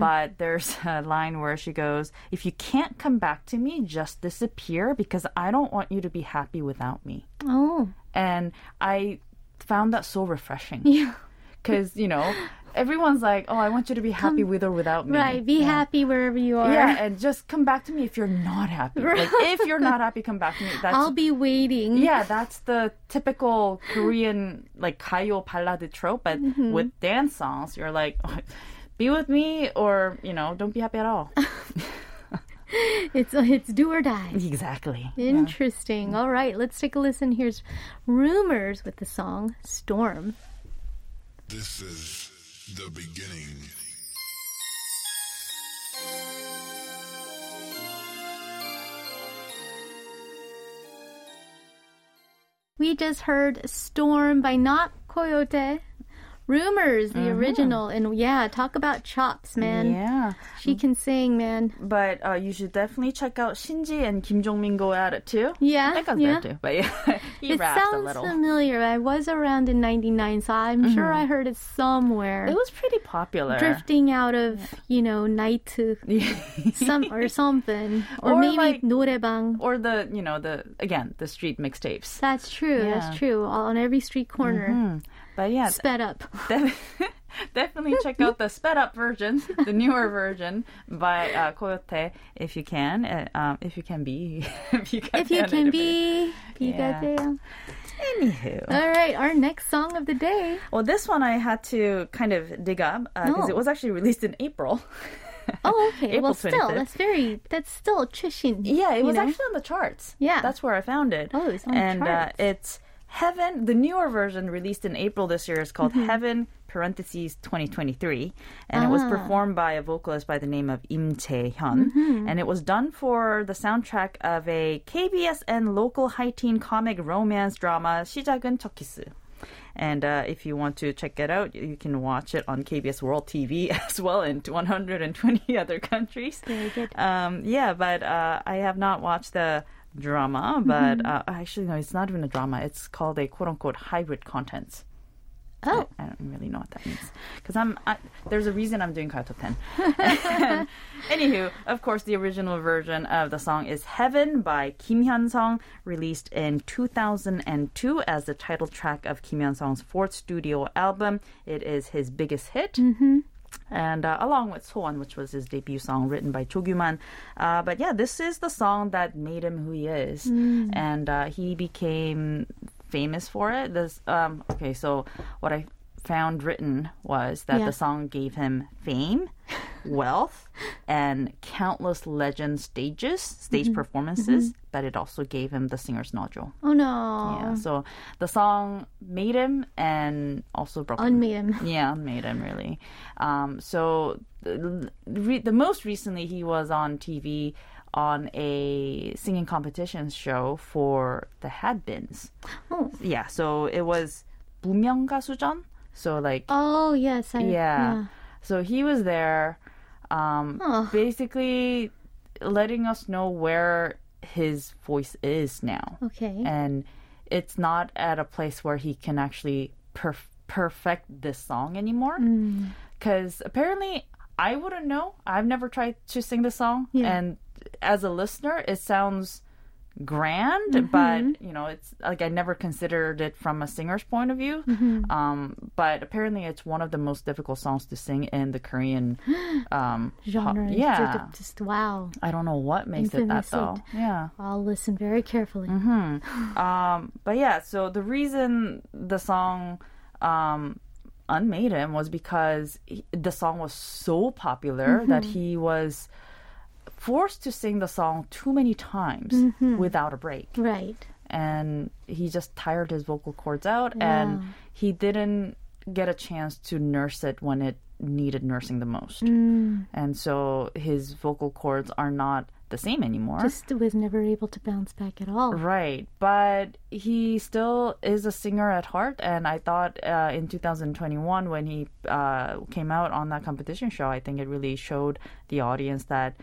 but there's a line where she goes, "If you can't come back to me, just disappear because I don't want you to be happy without me." Oh, And I found that so refreshing yeah. because you know everyone's like, "Oh, I want you to be happy with or without me." Right. Be Yeah. happy wherever you are. Yeah, and just come back to me if you're not happy. Like if you're not happy, come back to me. That's I'll be waiting. yeah, that's the typical Korean like gayo ballad trope, but Mm-hmm. with dance songs, you're like, be with me or you know, don't be happy at all. It's it's do or die. exactly. Interesting. All right, let's take a listen. Here's Rumors with the song Storm. This is the beginning. We just heard Storm by Not Coyote. Rumors, the original. And yeah, talk about chops, man. Yeah, She can sing, man. but uh, you should definitely check out Shinji and Kim Jong Min go at it too. Yeah, Becca's yeah. there too, but yeah, he it raps a sounds little. familiar. I was around in 99, so I'm sure I heard it somewhere. It was pretty popular. drifting out of, you know, night to some or something. Or, Or maybe like- 노래방. or the you know the again the street mixtapes. That's true. Yeah. That's true. On every street corner. But yeah, Sped up. Def- definitely check out the sped up version, the newer version by uh, Coyote if you can. Uh, um, if you can be, if you can, If you can be. Yeah. Anywho, All right, our next song of the day. well, this one I had to kind of dig up because Oh. it was actually released in April. Oh, okay. April well, still, 25th. that's very that's still Chushin. Yeah, it was know? actually on the charts. Yeah. that's where I found it. Oh, it's on the and charts. Uh, it's Heaven. The newer version released in April this year is called Mm-hmm. Heaven parentheses 2023, and it was Ah. performed by a vocalist by the name of Im Chae Hyun, Mm-hmm. and it was done for the soundtrack of a KBS and local high teen comic romance drama 시작은 첫 키스. And uh, if you want to check it out, you can watch it on KBS World TV as well in 120 other countries. Very good. Um, yeah, but uh, I have not watched the drama, but uh, actually, no, it's not even a drama. It's called a quote unquote hybrid contents. Oh, I don't really know what that means because I'm. I, there's a reason I'm doing Gayo Ten. Anywho, of course, the original version of the song is "Heaven" by Kim Hyun Sung, released in 2002 as the title track of Kim Hyun Sung's fourth studio album. It is his biggest hit. Mm-hmm. And uh, along with Soan, which was his debut song written by Cho Gyuman. Uh, but yeah, this is the song that made him who he is. And uh, he became famous for it. This um, okay, so what I found written was that Yeah. the song gave him fame, wealth, and countless legend stages, stage performances, but it also gave him the singer's nodule. oh no. Yeah, so the song made him and also broke him. Unmade him. Yeah, made him really. Um, so the, re- the most recently he was on TV on a singing competition show for the Hadbins. Oh. Yeah, so it was 무명 가수전. So like Oh yes, I, yeah. So he was there, um, Oh. basically letting us know where his voice is now Okay. and it's not at a place where he can actually perf- perfect this song anymore Mm. because apparently i wouldn't know i've never tried to sing the song Yeah. and as a listener it sounds grand Mm-hmm. but you know it's like i never considered it from a singer's point of view Mm-hmm. um, but apparently it's one of the most difficult songs to sing in the korean um, Genre. It's yeah Just, just wow. i don't know what makes it that though yeah I'll listen very carefully. Um, but yeah, so the reason the song um, unmade him was because he, the song was so popular that he was forced to sing the song too many times without a break. Right. And he just tired his vocal cords out and he didn't get a chance to nurse it when it needed nursing the most. Mm. And so his vocal cords are not the same anymore. Just was never able to bounce back at all. Right, but he still is a singer at heart, and I thought uh, in 2021 when he uh, came out on that competition show, I think it really showed the audience that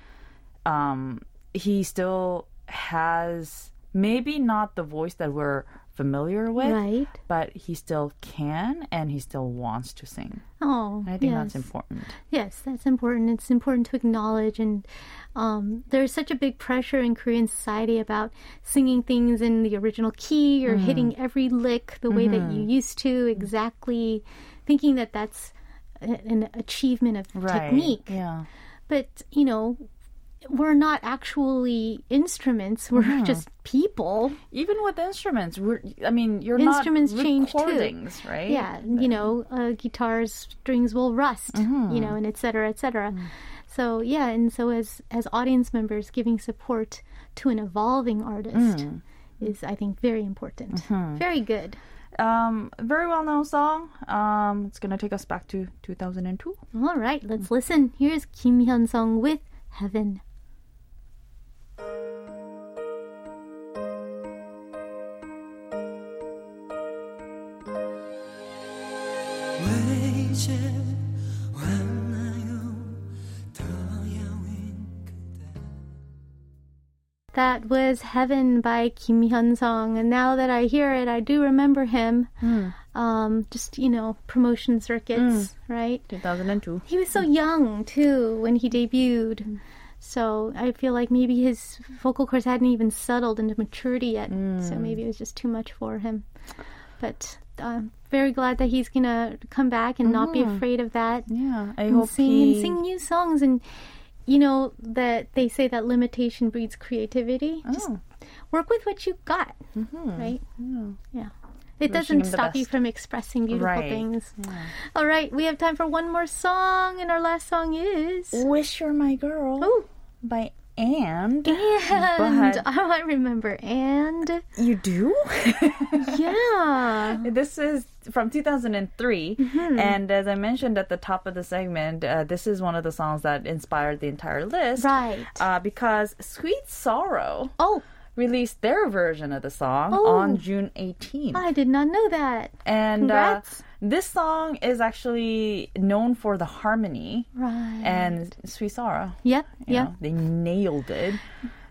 um, he still has maybe not the voice that we're familiar with, Right. but he still can and he still wants to sing. Oh, And I think yes. that's important. Yes, that's important. It's important to acknowledge, and um, there's such a big pressure in Korean society about singing things in the original key or hitting every lick the way that you used to, exactly, thinking that that's a- an achievement of technique. Yeah. But you know, we're not actually instruments. We're just people. Even with instruments, we're, I mean, you're Instruments not change too. right? Yeah, you know, uh, guitars strings will rust, you know, and et cetera, et cetera. So yeah, and so as as audience members, giving support to an evolving artist is, I think, very important. Very good. Um, very well known song. Um, it's gonna take us back to 2002. All right, let's listen. Here's Kim Hyun Sung with Heaven. That was Heaven by Kim Hyun Sung, and now that I hear it, I do remember him. Hmm. Um, just you know, promotion circuits, hmm. right? 2002. He was so young too when he debuted. Hmm. So I feel like maybe his vocal cords hadn't even settled into maturity yet. So maybe it was just too much for him. But I'm very glad that he's gonna come back and not be afraid of that. Yeah, I hope sing he. and sing new songs and you know that they say that limitation breeds creativity. Just Oh. work with what you got, mm-hmm. right? Yeah. It wishing doesn't stop you from expressing beautiful Right. things. All right, we have time for one more song, and our last song is. Wish You're My Girl Oh, by And. and oh, I remember. And You do? yeah, This is from 2003, Mm-hmm. and as I mentioned at the top of the segment, uh, this is one of the songs that inspired the entire list. right. Uh, because Sweet Sorrow oh, released their version of the song Oh. on June 18th. I did not know that. And uh, Congrats. This song is actually known for the harmony Right. and Sweet Sorrow. yep. Yep. know, they nailed it.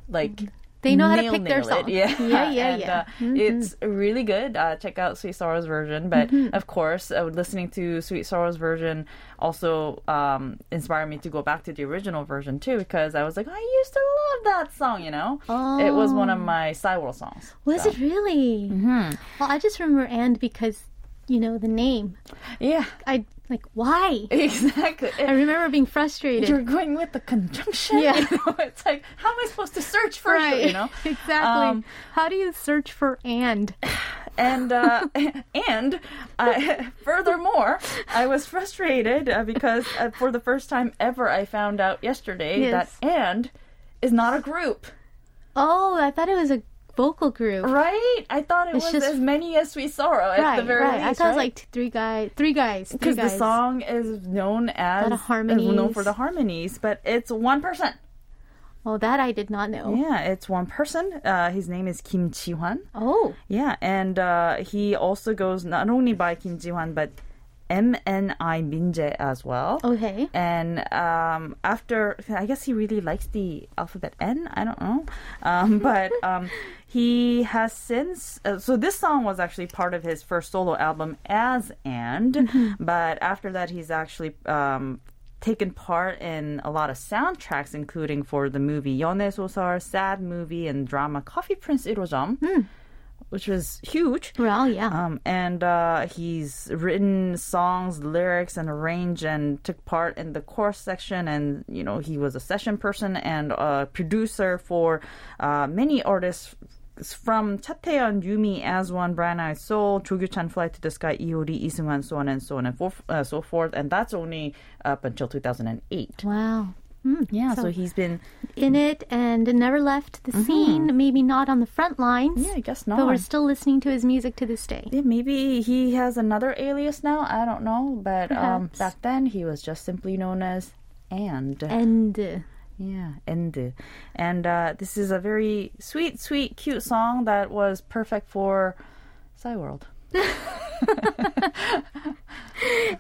Like They know how to pick their it. song. Yeah, Yeah, yeah, and, yeah. Mm-hmm. Uh, It's really good. Uh, check out Sweet Sorrow's version. But of course, uh, listening to Sweet Sorrow's version also um, inspired me to go back to the original version too, because I was like, I used to love that song. You know, it was one of my Cyworld songs. Was so. it really? Mm-hmm. Well, I just remember and because you know the name. Yeah, I like why. exactly. I remember being frustrated. You're going with the conjunction. Yeah. You know, it's like, how am I supposed to search for right. you? You know, exactly. Um, How do you search for and? and uh, and I, furthermore, I was frustrated uh, because uh, for the first time ever, I found out yesterday Yes. that and is not a group. Oh, I thought it was a vocal group. Right? I thought it It's was just- as many as Sorrow at right, the very right. least. I thought it was like three guys, three guys, because the song is known as harmonies. known for the harmonies, but it's one person. Oh, that I did not know. Yeah, it's one person. Uh, his name is Kim Ji-hwan. Oh, Yeah, and uh, he also goes not only by Kim Ji-hwan but MNI Minje as well. okay. And um, after, I guess he really likes the alphabet N. I don't know, um, but um, he has since. Uh, so this song was actually part of his first solo album as and, but after that he's actually. Um, Taken part in a lot of soundtracks, including for the movie Yone Sosar, sad movie, and drama Coffee Prince Irojam, which was huge. Well, yeah. Um, and uh, he's written songs, lyrics, and arranged and took part in the chorus section. And, you know, he was a session person and a producer for uh, many artists from Chateon, Yumi, Aswan, Brown Eyed Soul, Chugyu-chan, Fly to the Sky, EOD, Isungwan, so on and so on and for, uh, so forth. And that's only up until 2008. wow. Yeah, so, he's been, In it and never left the scene. Maybe not on the front lines. Mm-hmm. yeah, I guess not. But we're still listening to his music to this day. Yeah, maybe he has another alias now. I don't know, but um, back then he was just simply known as and. And yeah, and and uh, this is a very sweet, sweet, cute song that was perfect for Cyworld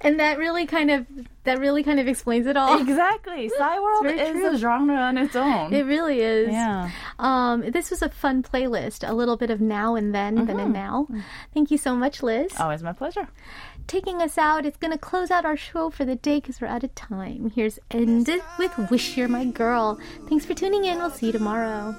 and that really kind of that really kind of explains it all. Exactly. Cyworld is true. a genre on its own. It really is. Yeah. Um, this was a fun playlist. A little bit of now and then, mm-hmm. then and now. Thank you so much, Liz. Always my pleasure. Taking us out, it's going to close out our show for the day because we're out of time. Here's End with Wish You're My Girl. Thanks for tuning in. We'll see you tomorrow.